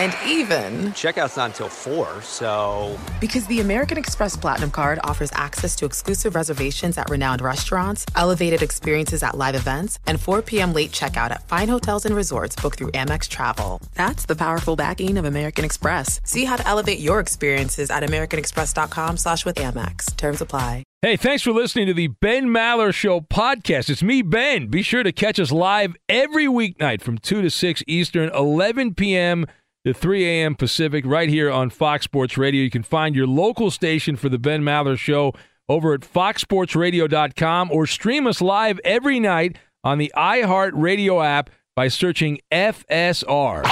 And even, Checkout's not until 4, so. because the American Express Platinum card offers access to exclusive reservations at renowned restaurants, elevated experiences at live events, and 4 p.m. late checkout at fine hotels and resorts booked through Amex Travel. That's the powerful backing of American Express. See how to elevate your experiences at americanexpress.com slash with Amex. Terms apply. Hey, thanks for listening to the Ben Maller Show podcast. It's me, Ben. Be sure to catch us live every weeknight from 2 to 6 Eastern, 11 p.m. to 3 a.m. Pacific, right here on Fox Sports Radio. You can find your local station for the Ben Maller Show over at foxsportsradio.com or stream us live every night on the iHeartRadio app by searching FSR.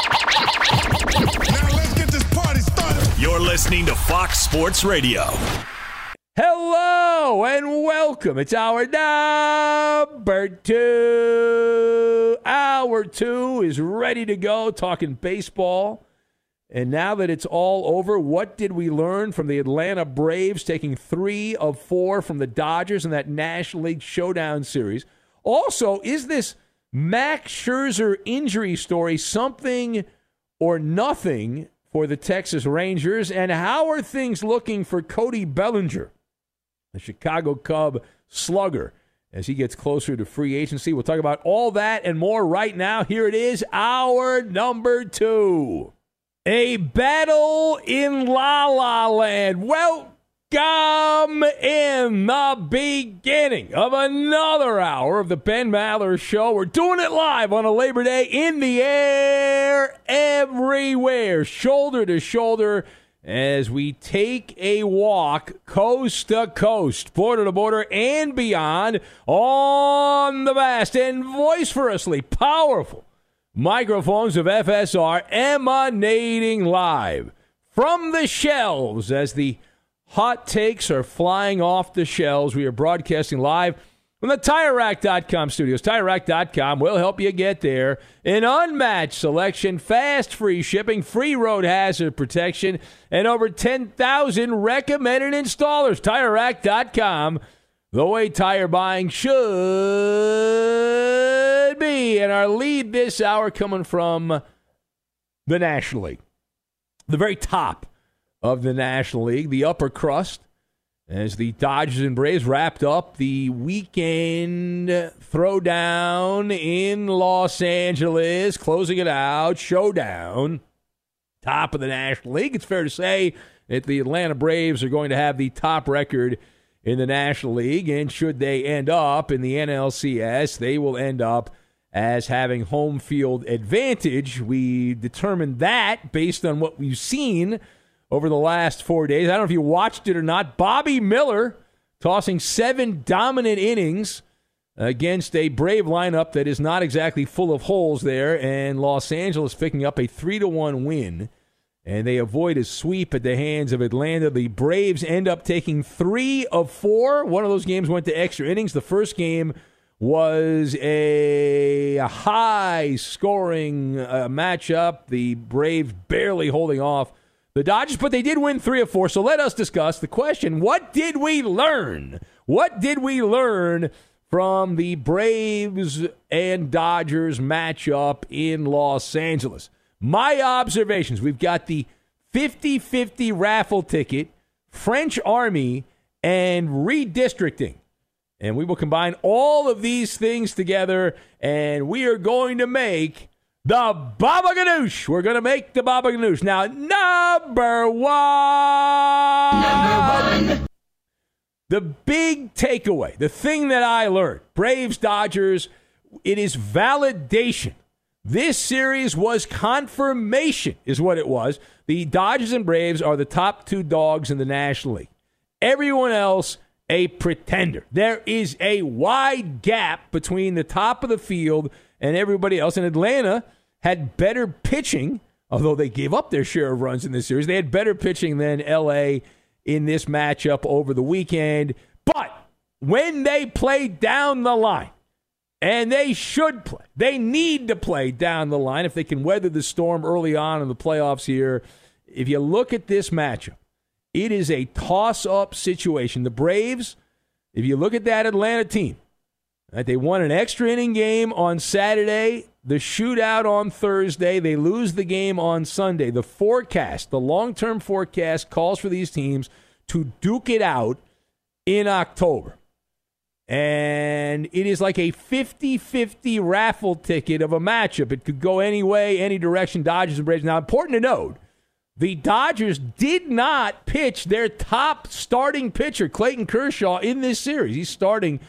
You're listening to Fox Sports Radio. Hello and welcome. It's hour number two. Hour two is ready to go talking baseball. And now that it's all over, what did we learn from the Atlanta Braves taking three of four from the Dodgers in that National League Showdown series? Also, is this Max Scherzer injury story something or nothing for the Texas Rangers? And how are things looking for Cody Bellinger? The Chicago Cub slugger as he gets closer to free agency. We'll talk about all that and more right now. Here it is, hour number two. A battle in La La Land. Welcome in the beginning of another hour of the Ben Maller Show. We're doing it live on a Labor Day in the air, everywhere, shoulder to shoulder as we take a walk coast to coast, border to border, and beyond on the vast and vociferously powerful microphones of FSR emanating live from the shelves as the hot takes are flying off the shelves. We are broadcasting live from the TireRack.com studios. TireRack.com will help you get there. An unmatched selection, fast free shipping, free road hazard protection, and over 10,000 recommended installers. TireRack.com, the way tire buying should be. And our lead this hour coming from the National League, the very top of the National League, the upper crust as the Dodgers and Braves wrapped up the weekend throwdown in Los Angeles, closing it out, showdown, top of the National League. It's fair to say that the Atlanta Braves are going to have the top record in the National League, and should they end up in the NLCS, they will end up as having home field advantage. We determined that based on what we've seen over the last four days. I don't know if you watched it or not. Bobby Miller tossing seven dominant innings against a Brave lineup that is not exactly full of holes there, and Los Angeles picking up a three to one win, and they avoid a sweep at the hands of Atlanta. The Braves end up taking three of four. One of those games went to extra innings. The first game was a high scoring uh, matchup. The Braves barely holding off the Dodgers, but they did win three of four. So let us discuss the question what did we learn? What did we learn from the Braves and Dodgers matchup in Los Angeles? My observations we've got the 50 50 raffle ticket, French Army, and redistricting. And we will combine all of these things together, and we are going to make the Baba Ganoush. We're going to make the Baba Ganoush. Now, number one. Number one. The big takeaway, the thing that I learned Braves, Dodgers, it is validation. This series was confirmation, is what it was. The Dodgers and Braves are the top two dogs in the National League. Everyone else, a pretender. There is a wide gap between the top of the field and everybody else. In Atlanta had better pitching, although they gave up their share of runs in this series. They had better pitching than LA in this matchup over the weekend. But when they play down the line, and they should play, they need to play down the line if they can weather the storm early on in the playoffs here. If you look at this matchup, it is a toss up situation. The Braves, if you look at that Atlanta team, Right, they won an extra inning game on Saturday, the shootout on Thursday. They lose the game on Sunday. The forecast, the long term forecast, calls for these teams to duke it out in October. And it is like a 50 50 raffle ticket of a matchup. It could go any way, any direction, Dodgers and Braves. Now, important to note, the Dodgers did not pitch their top starting pitcher, Clayton Kershaw, in this series. He's starting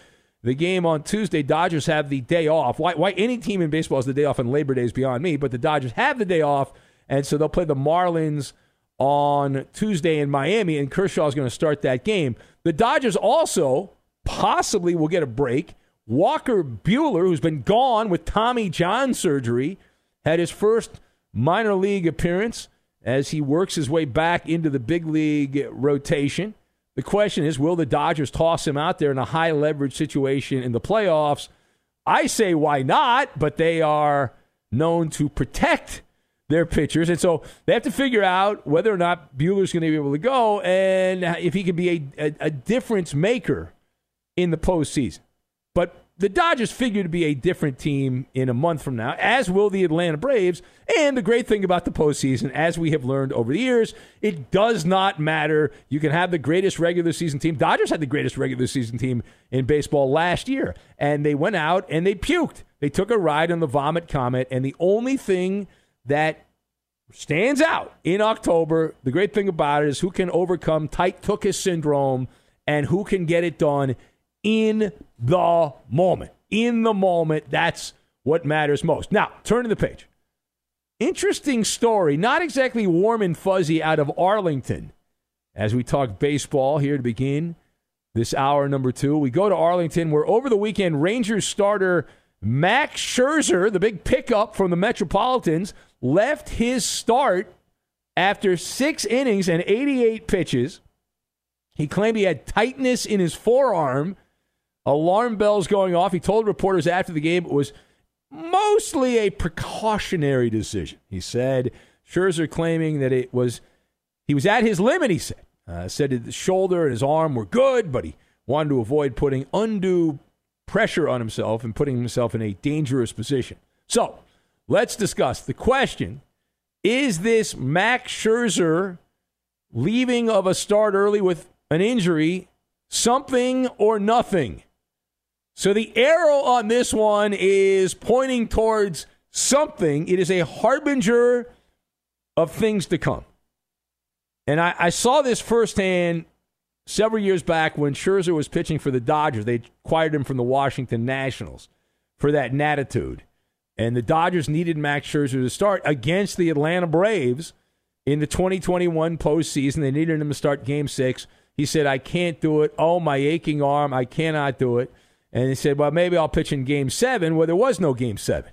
the game on Tuesday. Dodgers have the day off. Why, why any team in baseball has the day off on Labor Day is beyond me, but the Dodgers have the day off, and so they'll play the Marlins on Tuesday in Miami, and Kershaw is going to start that game. The Dodgers also possibly will get a break. Walker Buehler, who's been gone with Tommy John surgery, had his first minor league appearance as he works his way back into the big league rotation. The question is, will the Dodgers toss him out there in a high leverage situation in the playoffs? I say why not, but they are known to protect their pitchers. And so they have to figure out whether or not Buehler's going to be able to go and if he can be a, a, a difference maker in the postseason. But the Dodgers figure to be a different team in a month from now, as will the Atlanta Braves. And the great thing about the postseason, as we have learned over the years, it does not matter. You can have the greatest regular season team. Dodgers had the greatest regular season team in baseball last year, and they went out and they puked. They took a ride on the vomit comet, and the only thing that stands out in October, the great thing about it is who can overcome tight Tookus syndrome and who can get it done in the moment. In the moment, that's what matters most. Now, turn to the page. Interesting story, not exactly warm and fuzzy out of Arlington. As we talk baseball here to begin this hour number two, we go to Arlington where over the weekend, Rangers starter Max Scherzer, the big pickup from the Metropolitans, left his start after six innings and 88 pitches. He claimed he had tightness in his forearm Alarm bells going off. He told reporters after the game it was mostly a precautionary decision. He said Scherzer claiming that it was he was at his limit. He said uh, said his shoulder and his arm were good, but he wanted to avoid putting undue pressure on himself and putting himself in a dangerous position. So let's discuss the question: Is this Max Scherzer leaving of a start early with an injury something or nothing? So the arrow on this one is pointing towards something. It is a harbinger of things to come. And I, I saw this firsthand several years back when Scherzer was pitching for the Dodgers. They acquired him from the Washington Nationals for that natitude. And the Dodgers needed Max Scherzer to start against the Atlanta Braves in the 2021 postseason. They needed him to start game six. He said, I can't do it. Oh, my aching arm. I cannot do it. And he said, well, maybe I'll pitch in game seven, where there was no game seven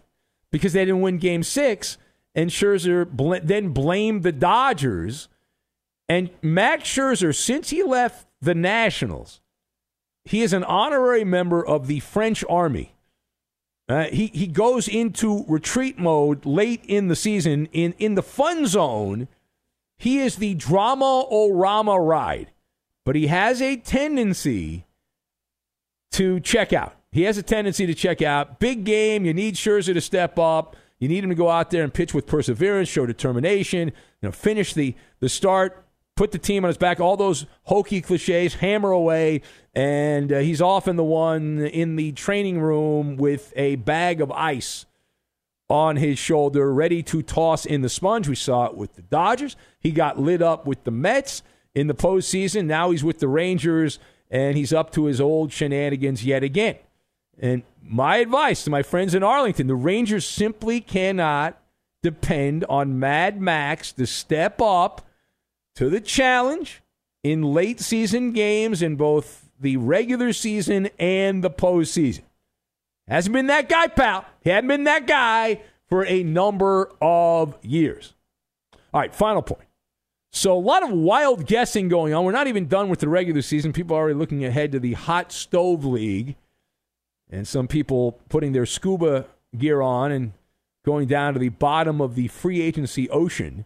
because they didn't win game six. And Scherzer bl- then blamed the Dodgers. And Max Scherzer, since he left the Nationals, he is an honorary member of the French Army. Uh, he, he goes into retreat mode late in the season. In, in the fun zone, he is the drama Orama ride, but he has a tendency to check out. He has a tendency to check out. Big game, you need Scherzer to step up. You need him to go out there and pitch with perseverance, show determination, you know, finish the, the start, put the team on his back, all those hokey cliches, hammer away. And uh, he's often the one in the training room with a bag of ice on his shoulder, ready to toss in the sponge. We saw it with the Dodgers. He got lit up with the Mets in the postseason. Now he's with the Rangers, and he's up to his old shenanigans yet again. And my advice to my friends in Arlington the Rangers simply cannot depend on Mad Max to step up to the challenge in late season games in both the regular season and the postseason. Hasn't been that guy, pal. He hadn't been that guy for a number of years. All right, final point. So, a lot of wild guessing going on. We're not even done with the regular season. People are already looking ahead to the Hot Stove League, and some people putting their scuba gear on and going down to the bottom of the free agency ocean.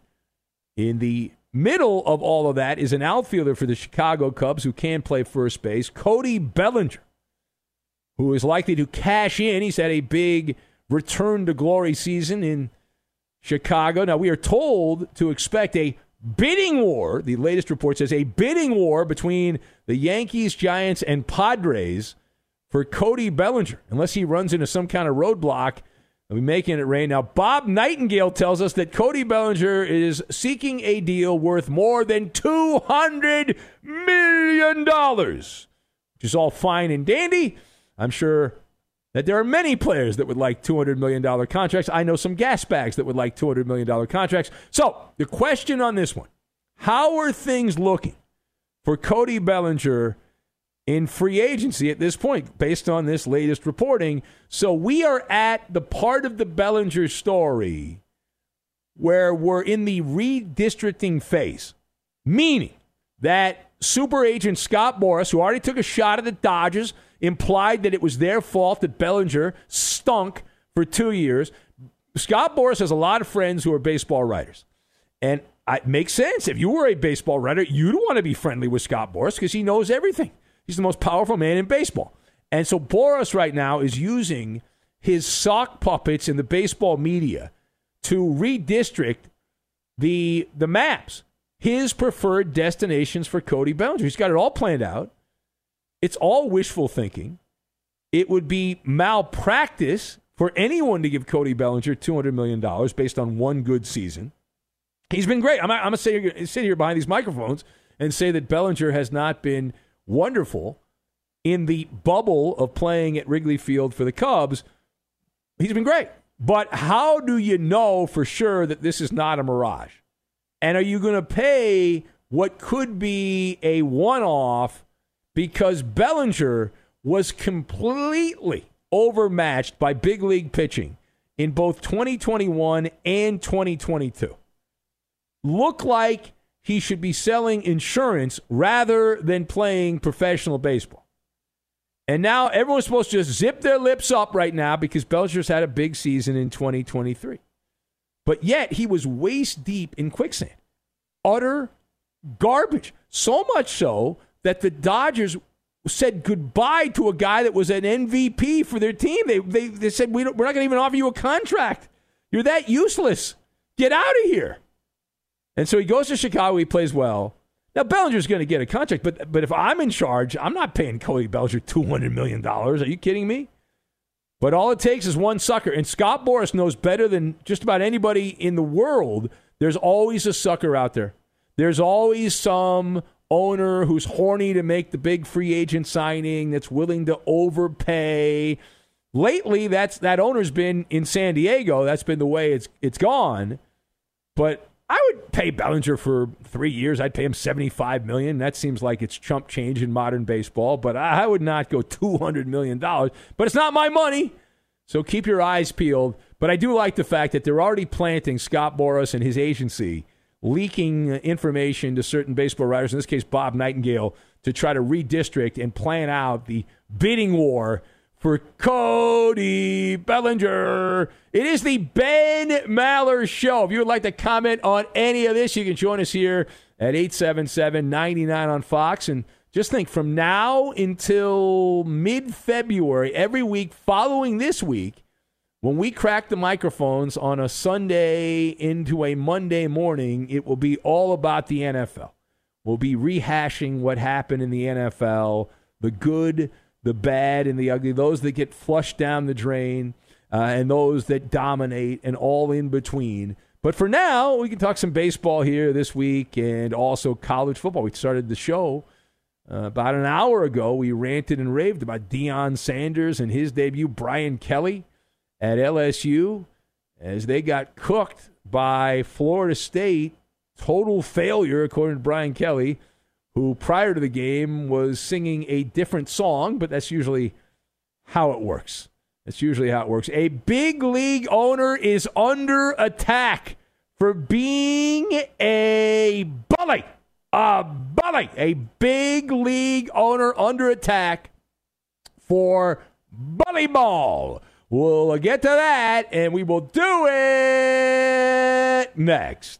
In the middle of all of that is an outfielder for the Chicago Cubs who can play first base, Cody Bellinger who is likely to cash in. He's had a big return to glory season in Chicago. Now, we are told to expect a bidding war. The latest report says a bidding war between the Yankees, Giants, and Padres for Cody Bellinger, unless he runs into some kind of roadblock. They'll be making it rain. Now, Bob Nightingale tells us that Cody Bellinger is seeking a deal worth more than $200 million, which is all fine and dandy. I'm sure that there are many players that would like $200 million contracts. I know some gas bags that would like $200 million contracts. So, the question on this one how are things looking for Cody Bellinger in free agency at this point, based on this latest reporting? So, we are at the part of the Bellinger story where we're in the redistricting phase, meaning that super agent Scott Boras, who already took a shot at the Dodgers, implied that it was their fault that Bellinger stunk for two years. Scott Boras has a lot of friends who are baseball writers. And it makes sense. If you were a baseball writer, you'd want to be friendly with Scott Boras because he knows everything. He's the most powerful man in baseball. And so Boras right now is using his sock puppets in the baseball media to redistrict the the maps, his preferred destinations for Cody Bellinger. He's got it all planned out. It's all wishful thinking. It would be malpractice for anyone to give Cody Bellinger $200 million based on one good season. He's been great. I'm, I'm going to sit, sit here behind these microphones and say that Bellinger has not been wonderful in the bubble of playing at Wrigley Field for the Cubs. He's been great. But how do you know for sure that this is not a mirage? And are you going to pay what could be a one off because Bellinger was completely overmatched by big league pitching in both 2021 and 2022. Look like he should be selling insurance rather than playing professional baseball. And now everyone's supposed to just zip their lips up right now because Bellinger's had a big season in 2023. But yet he was waist deep in quicksand. Utter garbage. So much so that the Dodgers said goodbye to a guy that was an MVP for their team. They, they, they said, we we're not going to even offer you a contract. You're that useless. Get out of here. And so he goes to Chicago. He plays well. Now, Bellinger's going to get a contract, but, but if I'm in charge, I'm not paying Cody Bellinger $200 million. Are you kidding me? But all it takes is one sucker. And Scott Boras knows better than just about anybody in the world. There's always a sucker out there. There's always some owner who's horny to make the big free agent signing, that's willing to overpay. Lately, that's that owner's been in San Diego. That's been the way it's it's gone. But I would pay Bellinger for three years. I'd pay him seventy-five million. That seems like it's chump change in modern baseball. But I would not go two hundred million dollars. But it's not my money, so keep your eyes peeled. But I do like the fact that they're already planting Scott Boras and his agency, leaking information to certain baseball writers. In this case, Bob Nightingale, to try to redistrict and plan out the bidding war for Cody Bellinger. It is the Ben Maller Show. If you would like to comment on any of this, you can join us here at 877 99 on Fox. And just think from now until mid February, every week following this week, when we crack the microphones on a Sunday into a Monday morning, it will be all about the NFL. We'll be rehashing what happened in the NFL, the good, the bad, and the ugly, those that get flushed down the drain, uh, and those that dominate, and all in between. But for now, we can talk some baseball here this week and also college football. We started the show uh, about an hour ago. We ranted and raved about Deion Sanders and his debut, Brian Kelly at LSU, as they got cooked by Florida State. Total failure, according to Brian Kelly who prior to the game was singing a different song, but that's usually how it works. That's usually how it works. A big league owner is under attack for being a bully. A bully. A big league owner under attack for bully ball. We'll get to that, and we will do it next.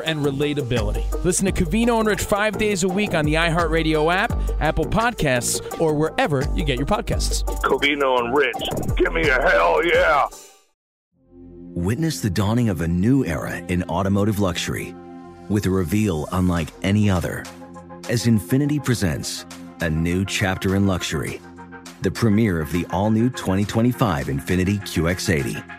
and relatability. Listen to Covino and Rich five days a week on the iHeartRadio app, Apple Podcasts, or wherever you get your podcasts. Covino and Rich, give me a hell yeah! Witness the dawning of a new era in automotive luxury with a reveal unlike any other as Infiniti presents a new chapter in luxury, the premiere of the all new 2025 Infiniti QX80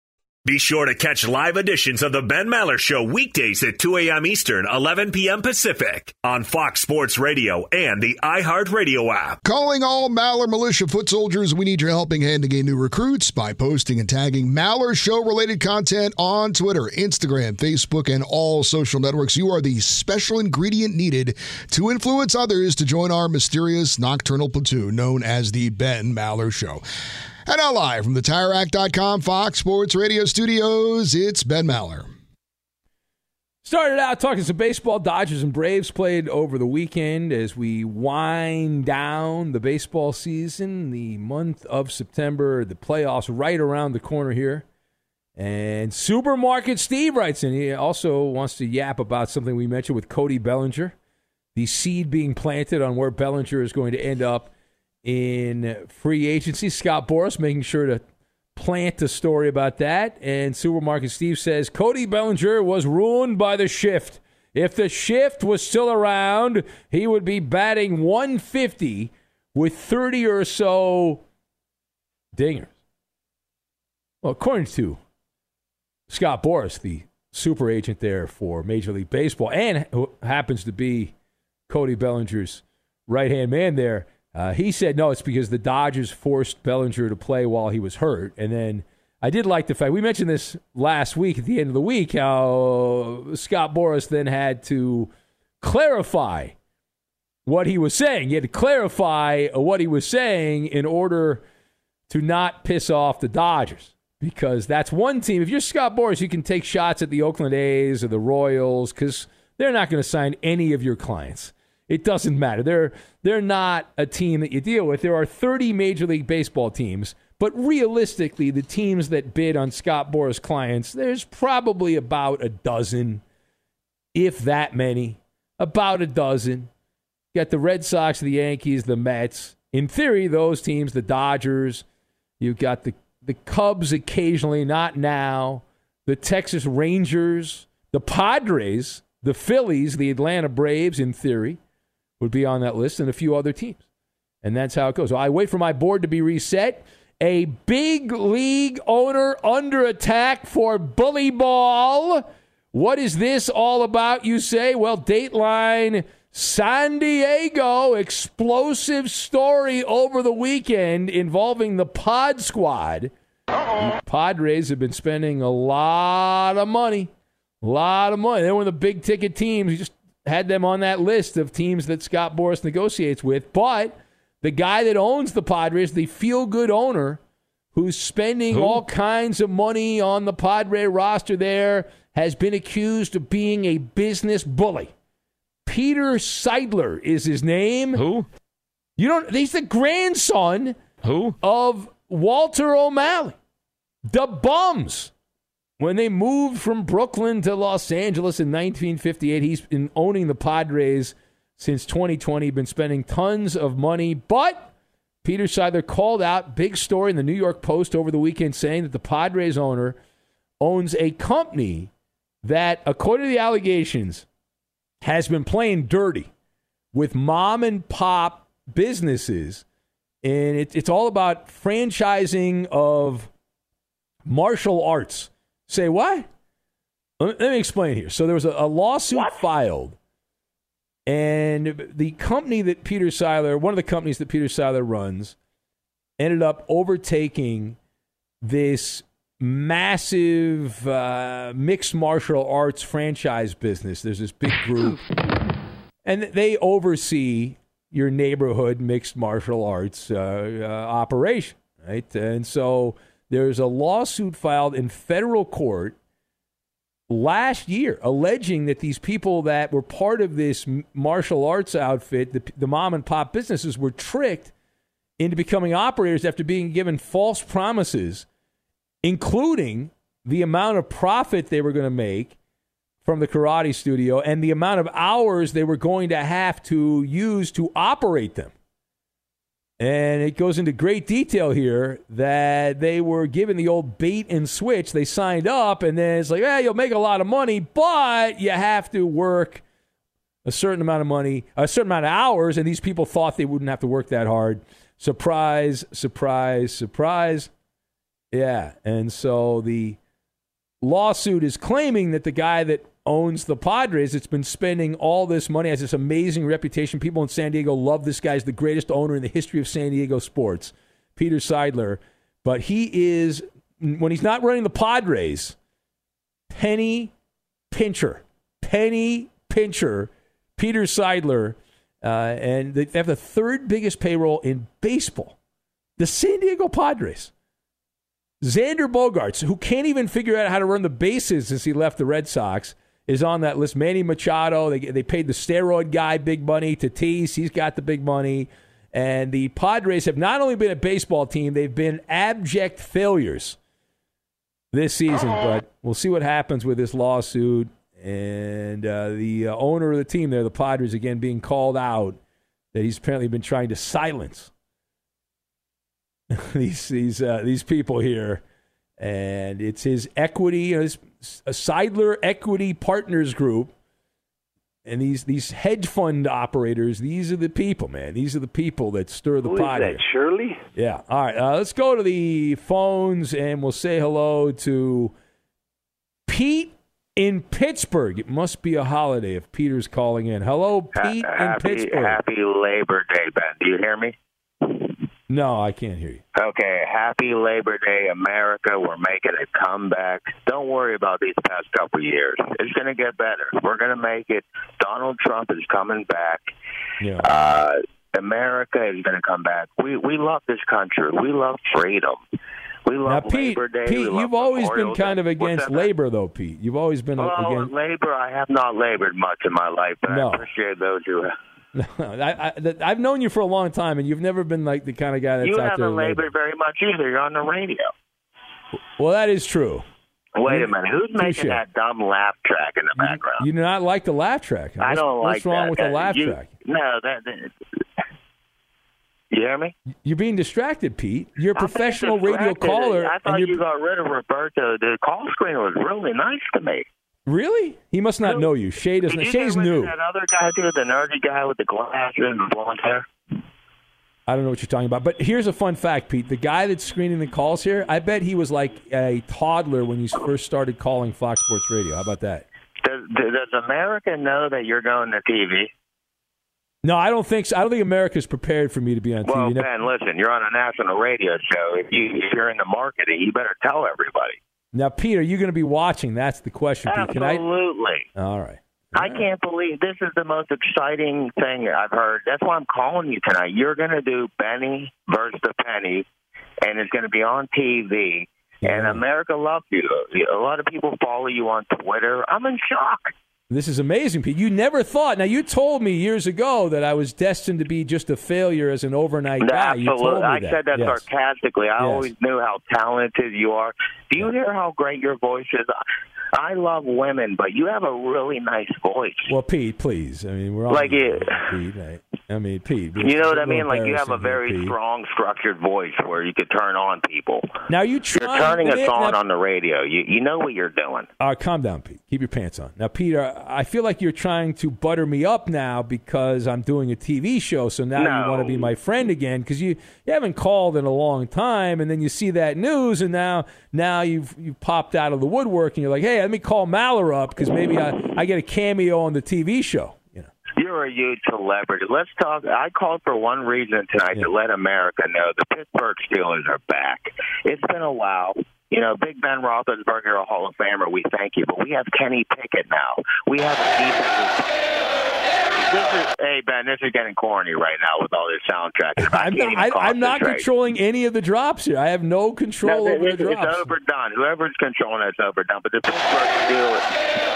Be sure to catch live editions of the Ben Maller Show weekdays at 2 a.m. Eastern, 11 p.m. Pacific on Fox Sports Radio and the iHeartRadio app. Calling all Maller Militia foot soldiers, we need your helping hand to gain new recruits by posting and tagging Maller Show related content on Twitter, Instagram, Facebook, and all social networks. You are the special ingredient needed to influence others to join our mysterious nocturnal platoon known as the Ben Maller Show. And now live from the TireRack.com Fox Sports Radio studios, it's Ben Maller. Started out talking some baseball. Dodgers and Braves played over the weekend as we wind down the baseball season. The month of September, the playoffs right around the corner here. And Supermarket Steve writes in. He also wants to yap about something we mentioned with Cody Bellinger, the seed being planted on where Bellinger is going to end up in free agency. Scott Boras making sure to plant a story about that. And Supermarket Steve says Cody Bellinger was ruined by the shift. If the shift was still around, he would be batting 150 with 30 or so dingers. Well, according to Scott Boras, the super agent there for Major League Baseball, and who happens to be Cody Bellinger's right hand man there, uh, he said no, it's because the Dodgers forced Bellinger to play while he was hurt. And then I did like the fact we mentioned this last week at the end of the week how Scott Boras then had to clarify what he was saying. He had to clarify what he was saying in order to not piss off the Dodgers. Because that's one team. If you're Scott Boras, you can take shots at the Oakland A's or the Royals because they're not going to sign any of your clients. It doesn't matter. They're they're not a team that you deal with. There are 30 Major League Baseball teams, but realistically, the teams that bid on Scott Boras clients, there's probably about a dozen, if that many, about a dozen. You got the Red Sox, the Yankees, the Mets. In theory, those teams, the Dodgers. You've got the the Cubs occasionally, not now. The Texas Rangers, the Padres, the Phillies, the Atlanta Braves, in theory would be on that list, and a few other teams. And that's how it goes. So I wait for my board to be reset. A big league owner under attack for bully ball. What is this all about, you say? Well, Dateline San Diego explosive story over the weekend involving the Pod Squad. Padres have been spending a lot of money. A lot of money. They're one of the big ticket teams. You just had them on that list of teams that Scott Boras negotiates with. But the guy that owns the Padres, the feel good owner, who's spending Who? all kinds of money on the Padre roster there, has been accused of being a business bully. Peter Seidler is his name. Who? You don't. He's the grandson. Who? Of Walter O'Malley. The Bums. When they moved from Brooklyn to Los Angeles in 1958, he's been owning the Padres since 2020, been spending tons of money. But Peter Seidler called out, big story in the New York Post over the weekend, saying that the Padres owner owns a company that, according to the allegations, has been playing dirty with mom and pop businesses. And it, it's all about franchising of martial arts Say what? Let me explain here. So there was a, a lawsuit what? filed, and the company that Peter Seidler, one of the companies that Peter Seidler runs, ended up overtaking this massive uh, mixed martial arts franchise business. There's this big group, and they oversee your neighborhood mixed martial arts uh, uh, operation, right? And so there's a lawsuit filed in federal court last year alleging that these people that were part of this martial arts outfit, the, the mom and pop businesses, were tricked into becoming operators after being given false promises, including the amount of profit they were going to make from the karate studio and the amount of hours they were going to have to use to operate them. And it goes into great detail here that they were given the old bait and switch. They signed up, and then it's like, yeah, you'll make a lot of money, but you have to work a certain amount of money, a certain amount of hours. And these people thought they wouldn't have to work that hard. Surprise, surprise, surprise. Yeah. And so the lawsuit is claiming that the guy that owns the Padres. It's been spending all this money, has this amazing reputation. People in San Diego love this guy. He's the greatest owner in the history of San Diego sports, Peter Seidler. But he is, when he's not running the Padres, penny pincher. Penny pincher, Peter Seidler. Uh, and they have the third biggest payroll in baseball. The San Diego Padres. Xander Bogaerts, who can't even figure out how to run the bases since he left the Red Sox, is on that list. Manny Machado, they they paid the steroid guy big money. Tatis, he's got the big money. And the Padres have not only been a baseball team, they've been abject failures this season. But we'll see what happens with this lawsuit. And uh, the uh, owner of the team there, the Padres, again being called out that he's apparently been trying to silence these these uh, these people here, and it's his equity, his a Seidler Equity Partners Group, and these these hedge fund operators. These are the people, man. These are the people that stir the Who is pot. that, here. Shirley? Yeah. All right. Uh, let's go to the phones and we'll say hello to Pete in Pittsburgh. It must be a holiday if Peter's calling in. Hello, Pete in happy, Pittsburgh. happy Labor Day, Ben. Do you hear me? No, I can't hear you. Okay, happy Labor Day, America. We're making a comeback. Don't worry about these past couple years. It's going to get better. We're going to make it. Donald Trump is coming back. Yeah. Uh, America is going to come back. We we love this country. We love freedom. We Now, love Pete, Labor Day. Pete, you've always Memorial been kind Day. of against labor, though, Pete. You've always been Well, against. labor, I have not labored much in my life, but No. I appreciate those who have. I, I, I've known you for a long time, and you've never been like the kind of guy that's You out there. haven't laboring. labored very much either. You're on the radio. Well, that is true. Wait a minute. Who's making that dumb laugh track in the background? You do not like the laugh track. I What's- don't like What's wrong that. with the uh, laugh you- track? No, that, that. You hear me? You're being distracted, Pete. You're a professional radio caller. I and thought you got rid of Roberto. The call screen was really nice to me. Really? He must not know you. Shay doesn't. Shay's get rid of new. That other guy, too, the nerdy guy with the glasses and blonde hair. I don't know what you're talking about. But here's a fun fact, Pete. The guy that's screening the calls here, I bet he was like a toddler when he first started calling Fox Sports Radio. How about that? Does, does America know that you're going to TV? No, I don't think so. I don't think America's prepared for me to be on Well, TV. Never- Ben, listen, you're on a national radio show. If you if you're in the marketing, you better tell everybody. Now, Pete, are you going to be watching? That's the question. Can I? Absolutely. All right. I can't believe this is the most exciting thing I've heard. That's why I'm calling you tonight. You're going to do Benny versus the Penny, and it's going to be on TV. And America loves you. A lot of people follow you on Twitter. I'm in shock. This is amazing, Pete. You never thought. Now, you told me years ago that I was destined to be just a failure as an overnight guy. You told Absolutely. I that. said that Yes. sarcastically. I Yes. always knew how talented you are. Do you hear how great your voice is? I love women, but you have a really nice voice. Well, Pete, please. I mean, we're all Like it- Pete. I, I mean, Pete. You know what I it's a little mean? Like you have a embarrassing here, very strong, structured voice where you could turn on people. Now you You're turning us on now- on the radio. You you know what you're doing. All right, calm down, Pete. Keep your pants on. Now, Peter, uh, I feel like you're trying to butter me up now because I'm doing a TV show. So now you want to be my friend again because you, you haven't called in a long time, and then you see that news, and now now you've you popped out of the woodwork, and you're like, hey, let me call Maller up because maybe I, I get a cameo on the TV show. You're a huge celebrity. Let's talk. I called for one reason tonight to let America know the Pittsburgh Steelers are back. It's been a while. You know, Big Ben Roethlisberger, a Hall of Famer. We thank you, but we have Kenny Pickett now. We have a defensive. This is, hey Ben, this is getting corny right now with all this soundtrack. I'm can't I, I'm not controlling any of the drops here. I have no control No, over the it's, it's drops. overdone. Whoever's controlling it's overdone. But the Pittsburgh Steelers.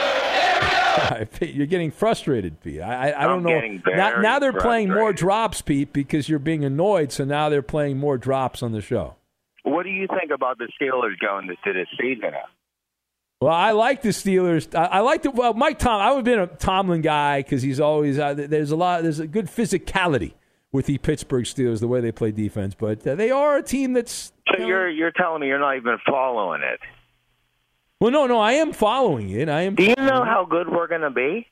All right, Pete, you're getting frustrated, Pete. I, I, I don't know. Now, now they're playing more drops, Pete, because you're being annoyed. So now they're playing more drops on the show. What do you think about the Steelers going to this season? now? Well, I like the Steelers. I, I like the well, Mike Tom. I've been a Tomlin guy because he's always uh, there's a lot. There's a good physicality with the Pittsburgh Steelers, the way they play defense. But uh, they are a team that's So you're you're telling me you're not even following it? well, no, no. I am following it. I am. Do you know how good we're going to be?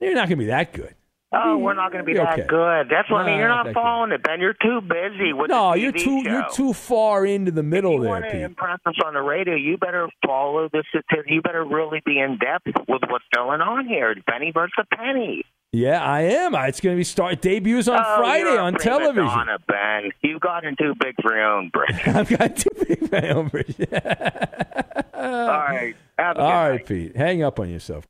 They're not going to be that good. Oh, we're not going to be that okay. good. That's what I mean. You're not following it, Ben. You're too busy with No, you're too show. you're too far into the middle you there, want to Pete. impress us on the radio, you better follow statistics. You better really be in depth with what's going on here. Benny versus penny. Yeah, I am. It's going to be start debuts on Oh, Friday you're on television. donna, Ben. You've gotten too big for your own bridge. I've got too big my own bridge. All right. Have a good right, night. Pete. Hang up on yourself.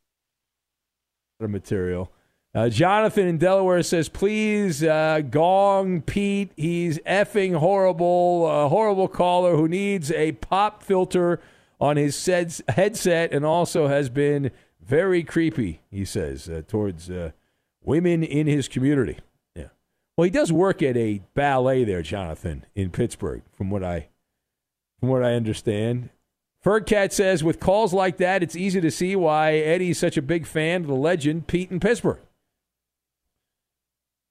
The material. Uh, Jonathan in Delaware says, please uh, gong Pete. He's effing horrible, a horrible caller who needs a pop filter on his headset and also has been Very creepy, he says, uh, towards uh, women in his community. Yeah. Well, he does work at a ballet there, Jonathan, in Pittsburgh, from what I from what I understand. Fergcat says, with calls like that, it's easy to see why Eddie's such a big fan of the legend, Pete in Pittsburgh.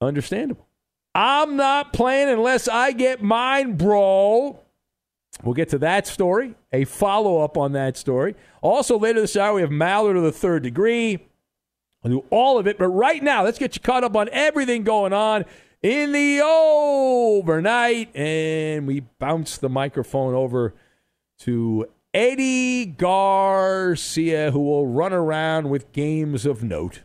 Understandable. I'm not playing unless I get mine, bro. We'll get to that story, a follow up on that story. Also, later this hour, we have Mallard of the third degree. We'll do all of it. But right now, let's get you caught up on everything going on in the overnight. And we bounce the microphone over to Eddie Garcia, who will run around with games of note.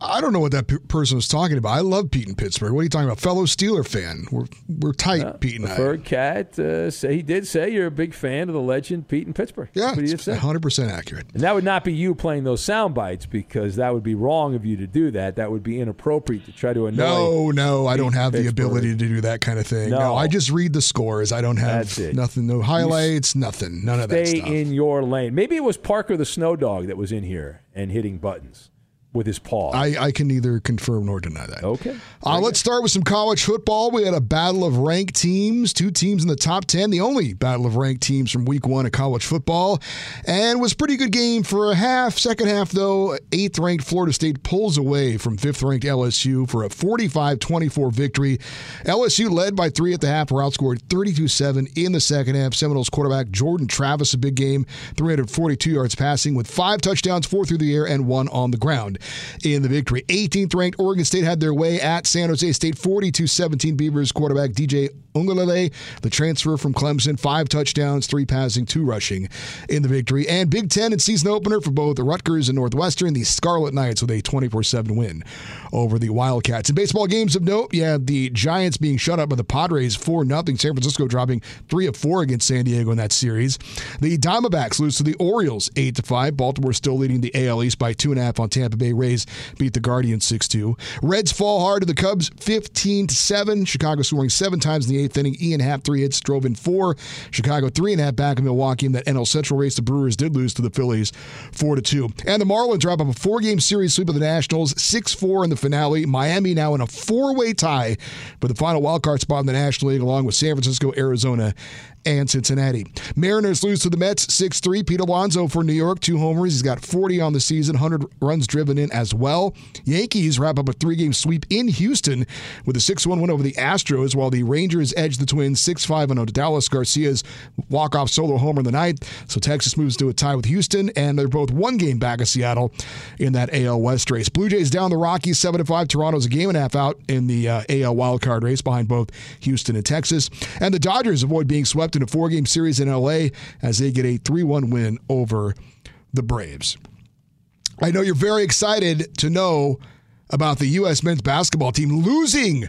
I don't know what that p- person was talking about. I love Pete in Pittsburgh. What are you talking about? Fellow Steeler fan. We're we're tight, Uh, Pete and I. Cat uh, say he did say you're a big fan of the legend Pete in Pittsburgh. Yeah, That's what he it's did 100% accurate. And that would not be you playing those sound bites because that would be wrong of you to do that. That would be inappropriate to try to annoy. No, no, I don't have the ability to do that kind of thing. No, No. I just read the scores. I don't have nothing, no highlights, nothing, none of that stuff. Stay in your lane. Maybe it was Parker the Snow Dog that was in here and hitting buttons with his paw. I, I can neither confirm nor deny that. Okay. Uh, let's start with some college football. We had a battle of ranked teams, two teams in the top 10, the only battle of ranked teams from week one of college football. And was pretty good game for a half. Second half, though, eighth ranked Florida State pulls away from fifth ranked LSU for a 45 24 victory. LSU led by three at the half, were outscored 32 7 in the second half. Seminoles quarterback Jordan Travis, a big game, 342 yards passing with five touchdowns, four through the air, and one on the ground in the victory. 18th ranked Oregon State had their way at San Jose State 42 17. Beavers quarterback DJ Uiagalelei, the transfer from Clemson, five touchdowns, three passing, two rushing in the victory. And Big Ten and season opener for both the Rutgers and Northwestern, the Scarlet Knights with a 24 7 win over the Wildcats. In baseball games of note, yeah, the Giants being shut out by the Padres 4 0. San Francisco dropping 3 of 4 against San Diego in that series. The Diamondbacks lose to the Orioles 8 to 5. Baltimore still leading the AL East by 2.5 on Tampa Bay. Rays beat the Guardians 6 2. Reds fall hard to the Cubs 15 7. Chicago scoring seven times in the eighth inning. Ian Happ, three hits, drove in four. Chicago three and a half back in Milwaukee. In that NL Central race, the Brewers did lose to the Phillies 4 to 2. And the Marlins wrap up a four game series sweep of the Nationals 6 4 in the finale. Miami now in a four way tie for the final wildcard spot in the National League, along with San Francisco, Arizona, and Cincinnati. Mariners lose to the Mets 6 3. Pete Alonso for New York, two homers. He's got 40 on the season, 100 runs driven in as well. Yankees wrap up a three game sweep in Houston with a 6 1 win over the Astros, while the Rangers edge the Twins 6 5 on Adolis Garcia's walk off solo homer in the ninth. So Texas moves to a tie with Houston, and they're both one game back of Seattle in that AL West race. Blue Jays down the Rockies 7 5. Toronto's a game and a half out in the uh, AL wildcard race behind both Houston and Texas. And the Dodgers avoid being swept in a four game series in LA as they get a 3 1 win over the Braves. I know you're very excited to know about the U.S. men's basketball team losing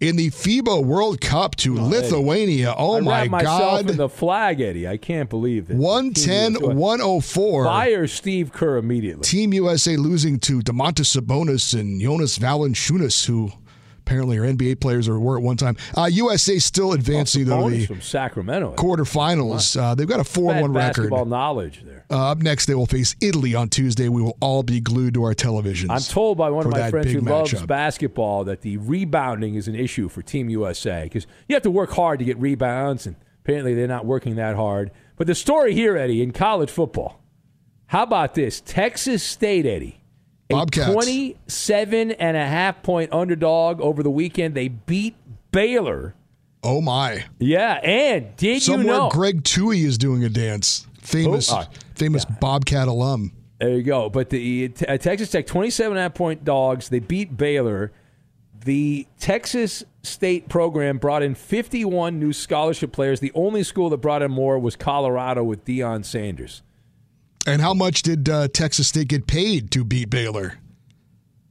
in the FIBA World Cup to Lithuania. Oh I my God. in the flag, Eddie. I can't believe it. 110 104. Fire Steve Kerr immediately. Team USA losing to Domantas Sabonis and Jonas Valanciunas, who apparently are NBA players or were at one time. Uh, USA still advancing though the from Sacramento. quarterfinals. Uh, they've got a four-one record. basketball knowledge there. Uh, up next, they will face Italy on Tuesday. We will all be glued to our televisions. I'm told by one of my friends who loves matchup. basketball that the rebounding is an issue for Team USA because you have to work hard to get rebounds, and apparently they're not working that hard. But the story here, Eddie, in college football, how about this? Texas State, Eddie, a Bobcats. 27 and a half point underdog over the weekend. They beat Baylor. Oh my! Yeah, and did Somewhere you know? Greg Tui is doing a dance. Famous, Oh, uh, famous Bobcat alum. There you go. But the uh, Texas Tech, 27 and a half point dogs. They beat Baylor. The Texas State program brought in 51 new scholarship players. The only school that brought in more was Colorado with Deion Sanders. And how much did uh, Texas State get paid to beat Baylor?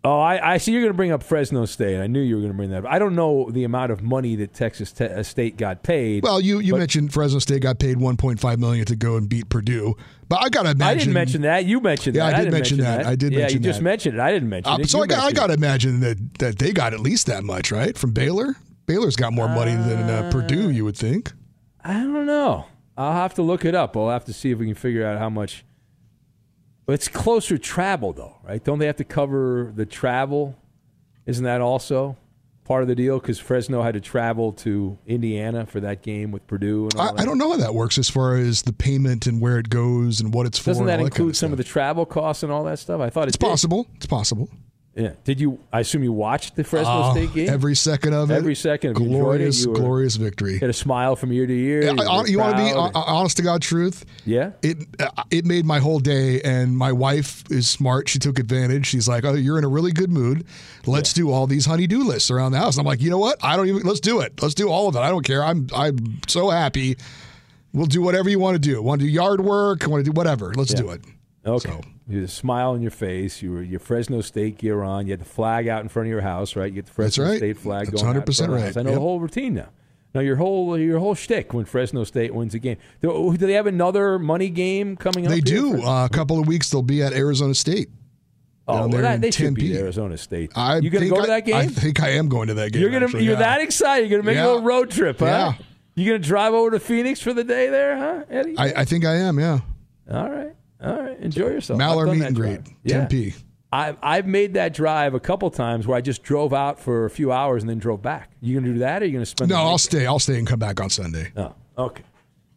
Oh, I, I see you're going to bring up Fresno State. I knew you were going to bring that up. I don't know the amount of money that Texas Te- uh, State got paid. Well, you, you but- mentioned Fresno State got paid 1.5 million to go and beat Purdue, but I gotta imagine. I didn't mention that. You mentioned that. Yeah, that. I did didn't mention that. I did Yeah, mention you just mentioned it. I didn't mention Uh, it. so You I got, I got to imagine that that they got at least that much, right, from Baylor. Baylor's got more money than uh, Purdue, you would think. I don't know. I'll have to look it up. I'll have to see if we can figure out how much It's closer travel, though, right? Don't they have to cover the travel? Isn't that also part of the deal? Because Fresno had to travel to Indiana for that game with Purdue. And all I, that. I don't know how that works as far as the payment and where it goes and what it's for. Doesn't that include kind of some of the travel costs and all that stuff? I thought it It's did. possible. It's possible. Yeah. Did you? I assume you watched the Fresno Oh, State game. Every second of it. Every second of it. It? glorious, You were- glorious victory. Had a smile from ear to ear. Yeah, you I- you want to be proud. uh, honest to God truth? Yeah. It uh, it made my whole day, and my wife is smart. She took advantage. She's like, "Oh, you're in a really good mood. Let's do all these honey-do lists around the house." And I'm like, "You know what? I don't even. Let's do it. Let's do all of it. I don't care. I'm I'm so happy. We'll do whatever you want to do. Want to do yard work? Want to do whatever? Let's Yeah. do it." Okay. You had a smile on your face. You were your Fresno State gear on. You had the flag out in front of your house, right? You get the Fresno right. State flag That's going out in 100% front right. I know Yep. the whole routine now. Now your whole your whole shtick when Fresno State wins a game. Do, do they have another money game coming up? They do. Uh, a couple of weeks, they'll be at Arizona State. oh, well, that, they should beat Arizona State. I you gonna go to that game? I think I am going to that game. you're gonna actually, you're yeah. that excited. You're gonna make Yeah. a little road trip, huh? Yeah. You gonna drive over to Phoenix for the day there, huh, Eddie? I, I think I am. Yeah. All right. Enjoy yourself. Done meet and greet. Yeah. Tempe. I've, I've made that drive a couple times where I just drove out for a few hours and then drove back. You going to do that or you going to spend No, I'll stay. I'll stay and come back on Sunday. Oh, okay.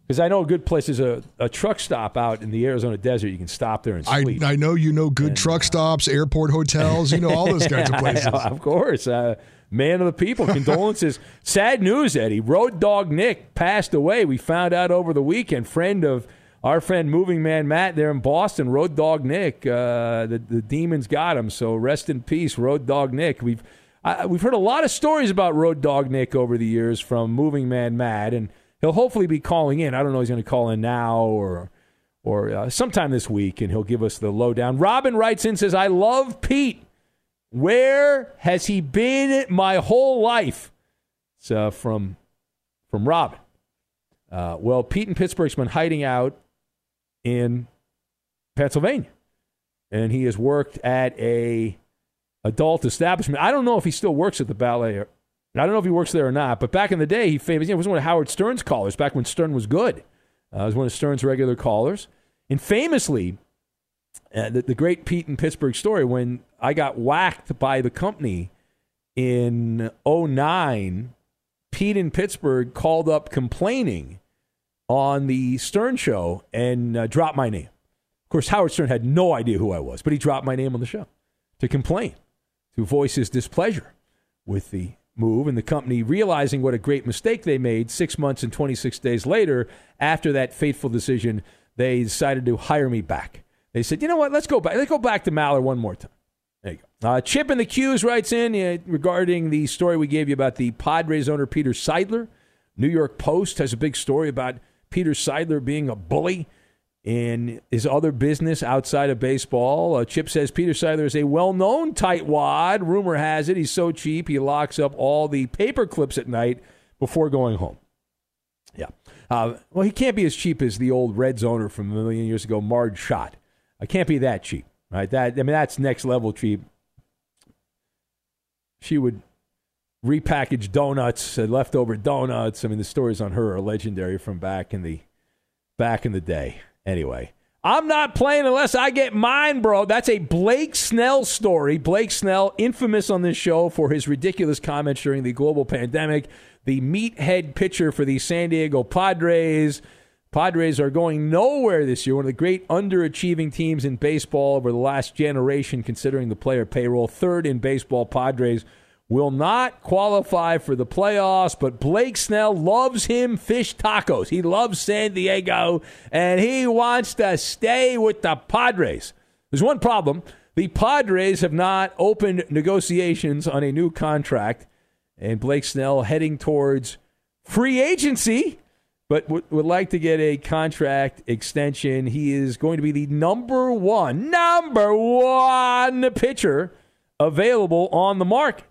Because I know a good place is a, a truck stop out in the Arizona desert. You can stop there and I, sleep. I know you know good uh, truck stops, airport hotels, you know all those kinds of places. of course. Uh, man of the people. Condolences. Sad news, Eddie. Road Dog Nick passed away. We found out over the weekend. Friend of our friend Moving Man Matt there in Boston, Road Dog Nick. Uh, the, the demons got him. So rest in peace, Road Dog Nick. We've I, we've heard a lot of stories about Road Dog Nick over the years from Moving Man Matt, and he'll hopefully be calling in. I don't know if he's going to call in now or or uh, sometime this week, and he'll give us the lowdown. Robin writes in says, "I love Pete. Where has he been my whole life?" It's uh, from from Robin. Uh, well, Pete in Pittsburgh's been hiding out in Pennsylvania, and he has worked at a adult establishment. I don't know if he still works at the ballet. Or, I don't know if he works there or not. But back in the day, he famous. You know, was one of Howard Stern's callers back when Stern was good. Uh, was one of Stern's regular callers, and famously, uh, the, the great Pete in Pittsburgh story when I got whacked by the company in 09, Pete in Pittsburgh called up complaining on the Stern show and uh, dropped my name. Of course, Howard Stern had no idea who I was, but he dropped my name on the show to complain, to voice his displeasure with the move. And the company, realizing what a great mistake they made six months and 26 days later, after that fateful decision, they decided to hire me back. They said, you know what, let's go back. Let's go back to Maller one more time. There you go. Uh, Chip in the Q's writes in uh, regarding the story we gave you about the Padres owner Peter Seidler. New York Post has a big story about Peter Seidler being a bully in his other business outside of baseball. Uh, Chip says Peter Seidler is a well known tightwad. Rumor has it he's so cheap he locks up all the paper clips at night before going home. Yeah. Uh, well, he can't be as cheap as the old Reds owner from a million years ago, Marge Schott. I can't be that cheap, right? That I mean, that's next level cheap. She would repackage donuts, uh, leftover donuts. I mean, the stories on her are legendary from back in the back in the day. Anyway, I'm not playing unless I get mine, bro. That's a Blake Snell story. Blake Snell, infamous on this show for his ridiculous comments during the global pandemic. The meathead pitcher for the San Diego Padres. Padres are going nowhere this year. One of the great underachieving teams in baseball over the last generation, considering the player payroll. Third in baseball, Padres will not qualify for the playoffs, but Blake Snell loves him fish tacos. He loves San Diego, and he wants to stay with the Padres. There's one problem. The Padres have not opened negotiations on a new contract, and Blake Snell heading towards free agency, but w- would like to get a contract extension. He is going to be the number one, number one pitcher available on the market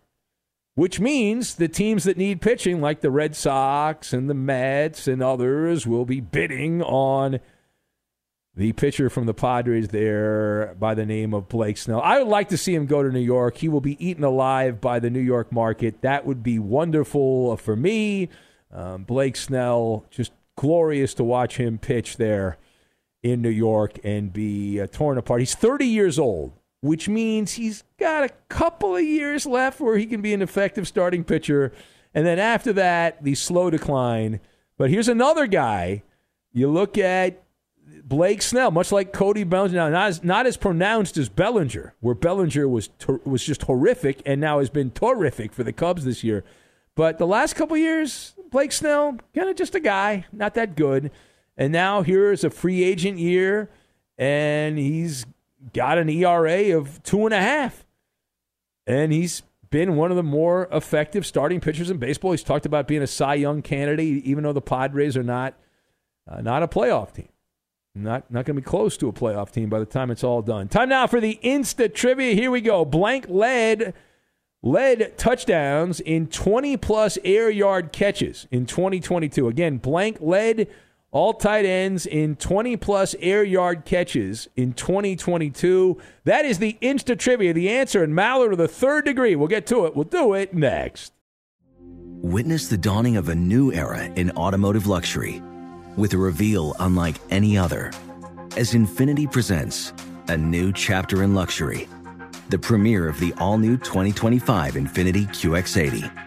which means the teams that need pitching, like the Red Sox and the Mets and others, will be bidding on the pitcher from the Padres there by the name of Blake Snell. I would like to see him go to New York. He will be eaten alive by the New York market. That would be wonderful for me. Um, Blake Snell, just glorious to watch him pitch there in New York and be uh, torn apart. He's 30 years old, which means he's got a couple of years left where he can be an effective starting pitcher. And then after that, the slow decline. But here's another guy. You look at Blake Snell, much like Cody Bellinger, now not as, not as pronounced as Bellinger, where Bellinger was ter- was just horrific and now has been terrific for the Cubs this year. But the last couple years, Blake Snell, kind of just a guy, not that good. And now here is a free agent year, and he's got an ERA of two and a half. And he's been one of the more effective starting pitchers in baseball. He's talked about being a Cy Young candidate, even though the Padres are not uh, not a playoff team. Not not going to be close to a playoff team by the time it's all done. Time now for the Insta trivia. Here we go. Blank led led touchdowns in 20 plus air yard catches in 2022. Again, blank led all tight ends in 20 plus air yard catches in 2022. That is the Insta trivia. The answer in Mallard to the third degree. We'll get to it. We'll do it next. Witness the dawning of a new era in automotive luxury with a reveal unlike any other as Infiniti presents a new chapter in luxury, the premiere of the all new 2025 Infiniti QX80.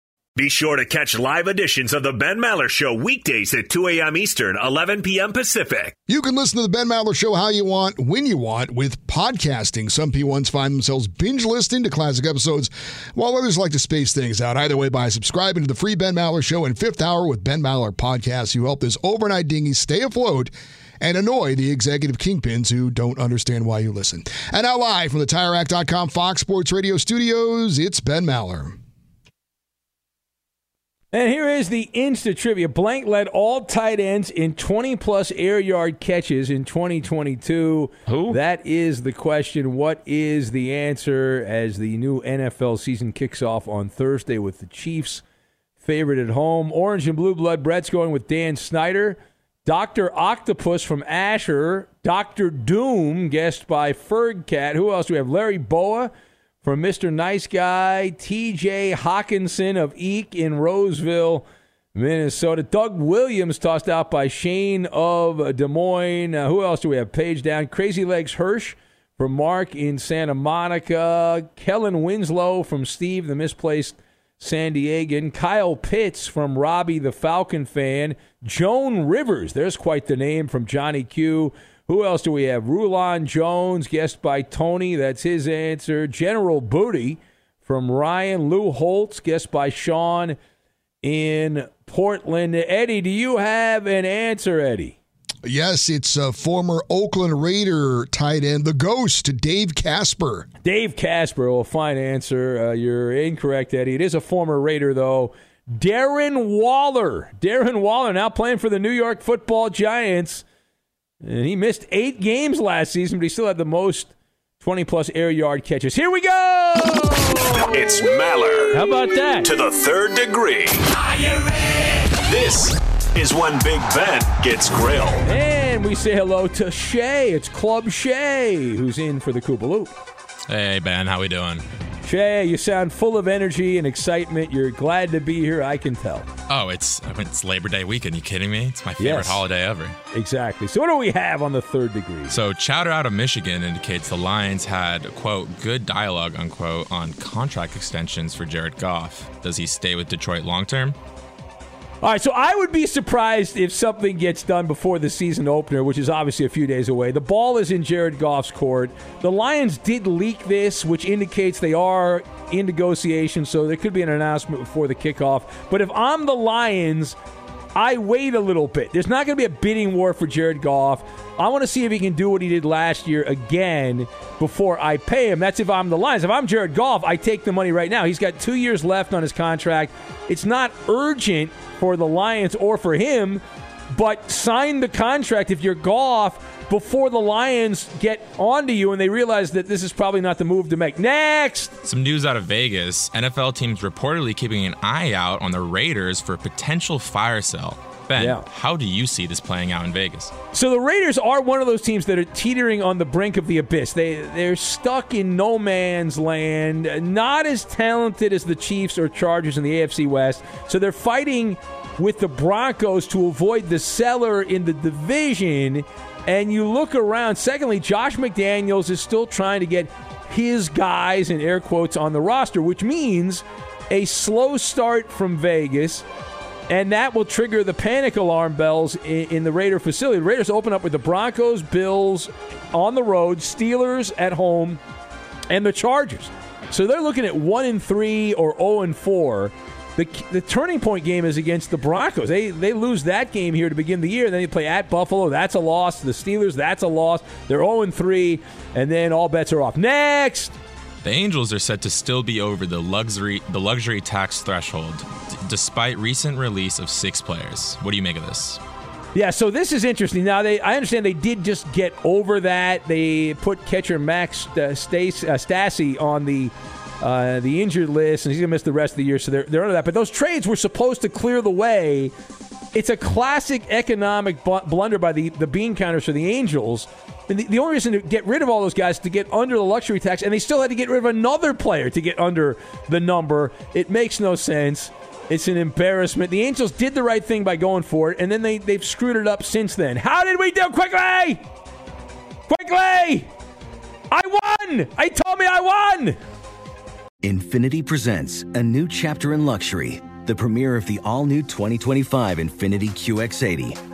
Be sure to catch live editions of the Ben Maller Show weekdays at 2 a.m. Eastern, 11 p.m. Pacific. You can listen to the Ben Maller Show how you want, when you want, with podcasting. Some P1s find themselves binge listening to classic episodes, while others like to space things out. Either way, by subscribing to the free Ben Maller Show and Fifth Hour with Ben Maller podcast, you help this overnight dinghy stay afloat and annoy the executive kingpins who don't understand why you listen. And now, live from the TireRack.com Fox Sports Radio studios, it's Ben Maller. And here is the Insta trivia. Blank led all tight ends in 20 plus air yard catches in 2022. Who? That is the question. What is the answer as the new NFL season kicks off on Thursday with the Chiefs favorite at home? Orange and blue blood. Brett's going with Dan Snyder. Dr. Octopus from Asher. Dr. Doom, guest by Ferg Cat. Who else do we have? Larry Bowa from Mr. Nice Guy, TJ Hawkinson of Eek in Roseville, Minnesota. Doug Williams tossed out by Shane of Des Moines. Uh, who else do we have? Page down. Crazy Legs Hirsch from Mark in Santa Monica. Kellen Winslow from Steve, the misplaced San Diegan. Kyle Pitts from Robbie, the Falcon fan. Joan Rivers, there's quite the name from Johnny Q. Who else do we have? Rulon Jones, guessed by Tony. That's his answer. General Booty from Ryan. Lou Holtz, guessed by Sean in Portland. Eddie, do you have an answer, Eddie? Yes, it's a former Oakland Raider tight end, the ghost, Dave Casper. Dave Casper, well, fine answer. Uh, you're incorrect, Eddie. It is a former Raider, though. Darren Waller. Darren Waller now playing for the New York football Giants. And he missed eight games last season, but he still had the most 20 plus air yard catches. Here we go! It's Maller. How about that? To the third degree. This is when Big Ben gets grilled. And we say hello to Shay. It's Club Shay, who's in for the Koopa Loop. Hey Ben, how we doing? Shay, you sound full of energy and excitement. You're glad to be here, I can tell. Oh, it's I mean, it's Labor Day weekend. You kidding me? It's my favorite Yes. holiday ever. Exactly. So what do we have on the third degree? So Chowder out of Michigan indicates the Lions had quote good dialogue unquote on contract extensions for Jared Goff. Does he stay with Detroit long term? All right, so I would be surprised if something gets done before the season opener, which is obviously a few days away. The ball is in Jared Goff's court. The Lions did leak this, which indicates they are in negotiations, so there could be an announcement before the kickoff. But if I'm the Lions, I wait a little bit. There's not going to be a bidding war for Jared Goff. I want to see if he can do what he did last year again before I pay him. That's if I'm the Lions. If I'm Jared Goff, I take the money right now. He's got two years left on his contract. It's not urgent for the Lions or for him, but sign the contract if you're Goff before the Lions get onto you and they realize that this is probably not the move to make. Next! Some news out of Vegas. NFL teams reportedly keeping an eye out on the Raiders for a potential fire sale. Ben, Yeah. how do you see this playing out in Vegas? So the Raiders are one of those teams that are teetering on the brink of the abyss. They they're stuck in no man's land, not as talented as the Chiefs or Chargers in the AFC West. So they're fighting with the Broncos to avoid the cellar in the division. And you look around. Secondly, Josh McDaniels is still trying to get his guys in air quotes on the roster, which means a slow start from Vegas and that will trigger the panic alarm bells in, in the Raider facility. The Raiders open up with the Broncos, Bills on the road, Steelers at home, and the Chargers. So they're looking at one and three or zero and four. The, the turning point game is against the Broncos. They they lose that game here to begin the year. Then they play at Buffalo. That's a loss. The Steelers. That's a loss. They're zero and three, and then all bets are off. Next. The Angels are said to still be over the luxury the luxury tax threshold, despite recent release of six players. What do you make of this? Yeah, so this is interesting. Now, they I understand they did just get over that. They put catcher Max uh, Stace, uh, Stassi on the uh, the injured list, and he's gonna miss the rest of the year. So they're they're under that. But those trades were supposed to clear the way. It's a classic economic blunder by the the bean counters for the Angels. And the, the only reason to get rid of all those guys is to get under the luxury tax, and they still had to get rid of another player to get under the number. It makes no sense. It's an embarrassment. The Angels did the right thing by going for it, and then they, they've screwed it up since then. How did we do? Quickly! Quickly! I won! I told me I won! Infiniti presents a new chapter in luxury, the premiere of the all new 2025 Infinity QX80,